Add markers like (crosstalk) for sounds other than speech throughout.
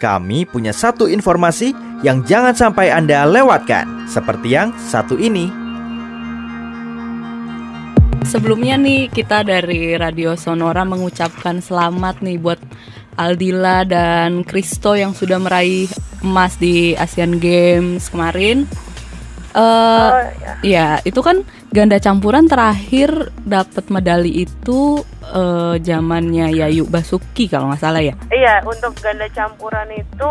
kami punya satu informasi yang jangan sampai Anda lewatkan, seperti yang satu ini. Sebelumnya nih kita dari Radio Sonora mengucapkan selamat nih buat Aldila dan Kristo yang sudah meraih emas di Asian Games kemarin. Uh, oh, ya. ya, itu kan ganda campuran terakhir dapat medali itu uh, zamannya Yayu Basuki kalau nggak salah ya. Iya, untuk ganda campuran itu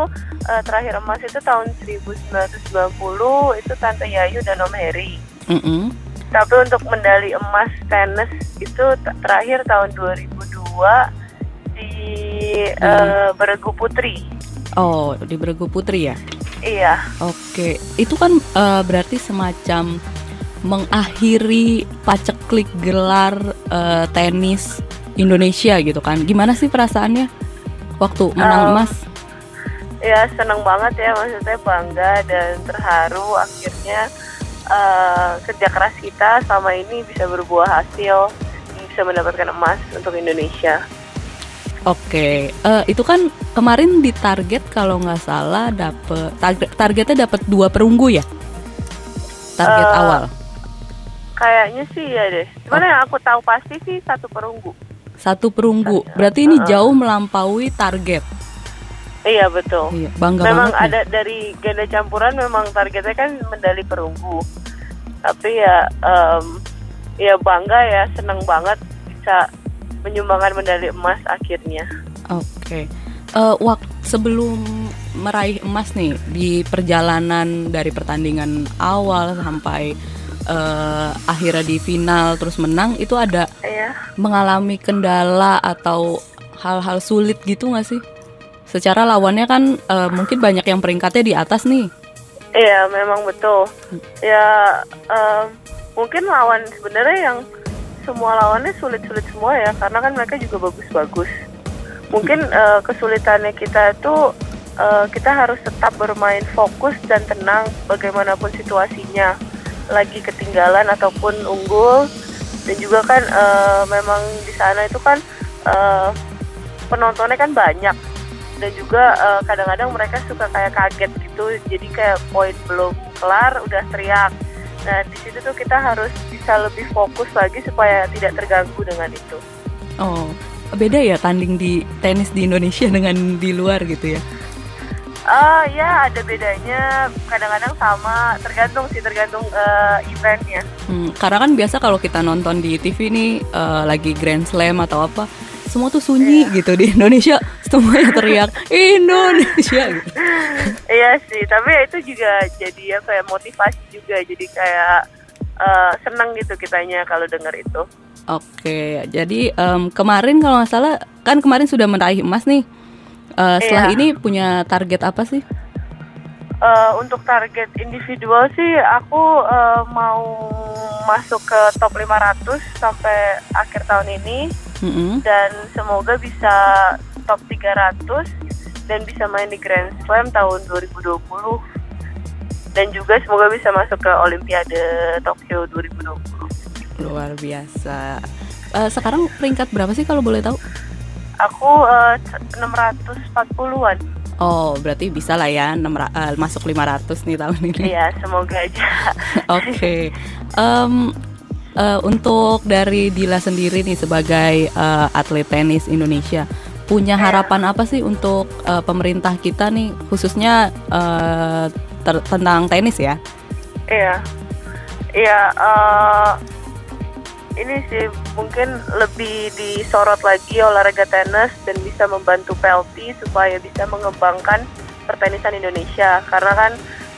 uh, terakhir emas itu tahun 1990 itu Tante Yayu dan Om Heri. Mm -hmm. Tapi untuk medali emas tenis itu terakhir tahun 2002 di hmm. uh, Beregu Putri. Oh, di Beregu Putri ya? Iya. Oke, itu kan uh, berarti semacam mengakhiri paceklik gelar uh, tenis Indonesia gitu kan? Gimana sih perasaannya waktu menang um, emas? Ya seneng banget ya, maksudnya bangga dan terharu akhirnya uh, kerja keras kita selama ini bisa berbuah hasil, bisa mendapatkan emas untuk Indonesia. Oke, uh, itu kan kemarin di target kalau nggak salah dapet target targetnya dapat dua perunggu ya? Target uh, awal. Kayaknya sih ya deh. Cuman oh. yang aku tahu pasti sih satu perunggu. Satu perunggu. Berarti ini uh, jauh melampaui target. Iya betul. Iya, bangga memang banget ada nih. dari ganda campuran memang targetnya kan medali perunggu. Tapi ya um, ya bangga ya seneng banget bisa menyumbangkan medali emas akhirnya. Oke. Okay. Uh, eh, waktu sebelum meraih emas nih di perjalanan dari pertandingan awal sampai uh, akhirnya di final terus menang itu ada yeah. mengalami kendala atau hal-hal sulit gitu nggak sih? Secara lawannya kan uh, mungkin banyak yang peringkatnya di atas nih. Iya, memang betul. Ya, uh, mungkin lawan sebenarnya yang semua lawannya sulit-sulit semua ya karena kan mereka juga bagus-bagus. Mungkin uh, kesulitannya kita itu uh, kita harus tetap bermain fokus dan tenang bagaimanapun situasinya. Lagi ketinggalan ataupun unggul. Dan juga kan uh, memang di sana itu kan uh, penontonnya kan banyak. Dan juga kadang-kadang uh, mereka suka kayak kaget gitu. Jadi kayak poin belum kelar udah teriak Nah di situ tuh kita harus bisa lebih fokus lagi supaya tidak terganggu dengan itu. Oh, beda ya tanding di tenis di Indonesia (laughs) dengan di luar gitu ya? Uh, ya ada bedanya. Kadang-kadang sama, tergantung sih tergantung uh, eventnya. Hmm, karena kan biasa kalau kita nonton di TV nih uh, lagi Grand Slam atau apa, semua tuh sunyi yeah. gitu di Indonesia semuanya teriak Indonesia gitu. iya sih tapi ya itu juga jadi ya kayak motivasi juga jadi kayak uh, seneng gitu kitanya kalau dengar itu oke jadi um, kemarin kalau nggak salah kan kemarin sudah meraih emas nih uh, setelah yeah. ini punya target apa sih uh, untuk target individual sih aku uh, mau masuk ke top 500 sampai akhir tahun ini mm-hmm. dan semoga bisa top 300 dan bisa main di Grand Slam tahun 2020 dan juga semoga bisa masuk ke Olimpiade Tokyo 2020. Luar biasa. Uh, sekarang peringkat berapa sih kalau boleh tahu? Aku uh, 640-an. Oh, berarti bisa lah ya 6, uh, masuk 500 nih tahun ini. Iya, semoga aja. (laughs) Oke. okay. Um, uh, untuk dari Dila sendiri nih sebagai uh, atlet tenis Indonesia punya iya. harapan apa sih untuk uh, pemerintah kita nih khususnya uh, tentang tenis ya? Iya, iya. Uh, ini sih mungkin lebih disorot lagi olahraga tenis dan bisa membantu PLT supaya bisa mengembangkan pertenisan Indonesia. Karena kan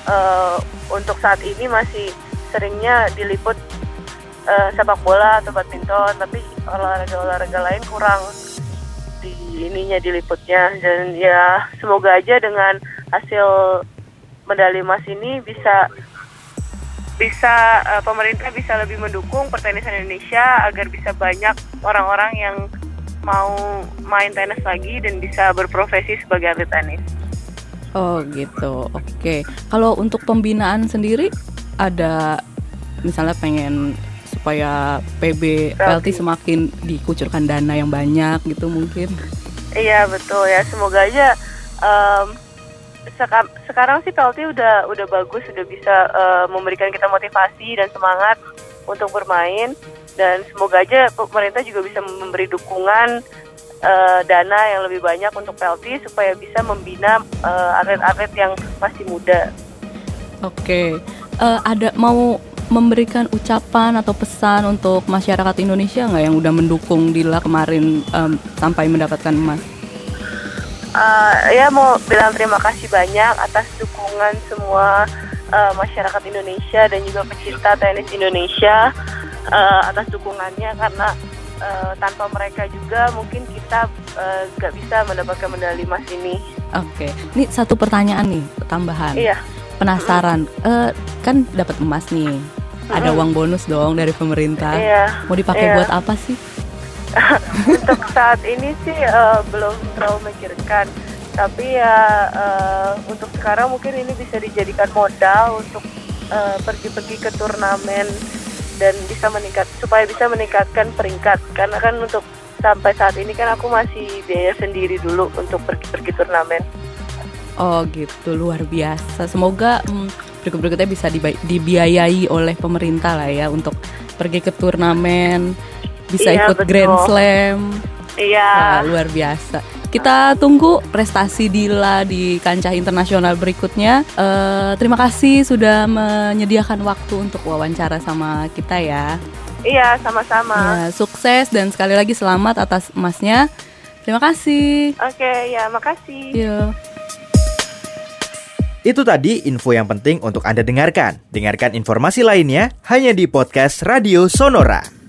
uh, untuk saat ini masih seringnya diliput uh, sepak bola atau badminton tapi olahraga-olahraga lain kurang di ininya diliputnya. Dan ya semoga aja dengan hasil medali emas ini bisa bisa uh, pemerintah bisa lebih mendukung pertenisan Indonesia agar bisa banyak orang-orang yang mau main tenis lagi dan bisa berprofesi sebagai atlet tenis. Oh gitu, oke. Okay. Kalau untuk pembinaan sendiri ada misalnya pengen supaya PB PLT semakin dikucurkan dana yang banyak gitu mungkin. Iya betul ya semoga aja um, seka sekarang sih Pelti udah udah bagus, sudah bisa uh, memberikan kita motivasi dan semangat untuk bermain dan semoga aja pemerintah juga bisa memberi dukungan uh, dana yang lebih banyak untuk Pelti supaya bisa membina atlet-atlet uh, yang masih muda. Oke, uh, ada mau memberikan ucapan atau pesan untuk masyarakat Indonesia nggak yang udah mendukung Dila kemarin um, sampai mendapatkan emas? Uh, ya mau bilang terima kasih banyak atas dukungan semua uh, masyarakat Indonesia dan juga pecinta tenis Indonesia uh, atas dukungannya karena uh, tanpa mereka juga mungkin kita nggak uh, bisa mendapatkan medali emas ini. Oke, okay. ini satu pertanyaan nih tambahan. Iya. Penasaran, mm. uh, kan dapat emas nih ada uang bonus dong dari pemerintah. Iya. Mau dipakai iya. buat apa sih? (laughs) Untuk saat ini sih uh, belum terlalu memikirkan. Tapi ya uh, untuk sekarang mungkin ini bisa dijadikan modal untuk eh, pergi-pergi uh, ke turnamen dan bisa meningkat supaya bisa meningkatkan peringkat. Karena kan untuk sampai saat ini kan aku masih biaya sendiri dulu untuk pergi-pergi turnamen. Oh gitu luar biasa. Semoga hmm, berikut-berikutnya bisa dibiayai oleh pemerintah lah ya untuk pergi ke turnamen, bisa iya, ikut betul. Grand Slam. Iya. Nah, luar biasa. Kita tunggu prestasi Dila di kancah internasional berikutnya. Uh, terima kasih sudah menyediakan waktu untuk wawancara sama kita ya. Iya, sama-sama. Ya, sukses dan sekali lagi selamat atas emasnya. Terima kasih. Oke, okay, ya, makasih. Yeah. Itu tadi info yang penting untuk Anda dengarkan. Dengarkan informasi lainnya hanya di podcast Radio Sonora.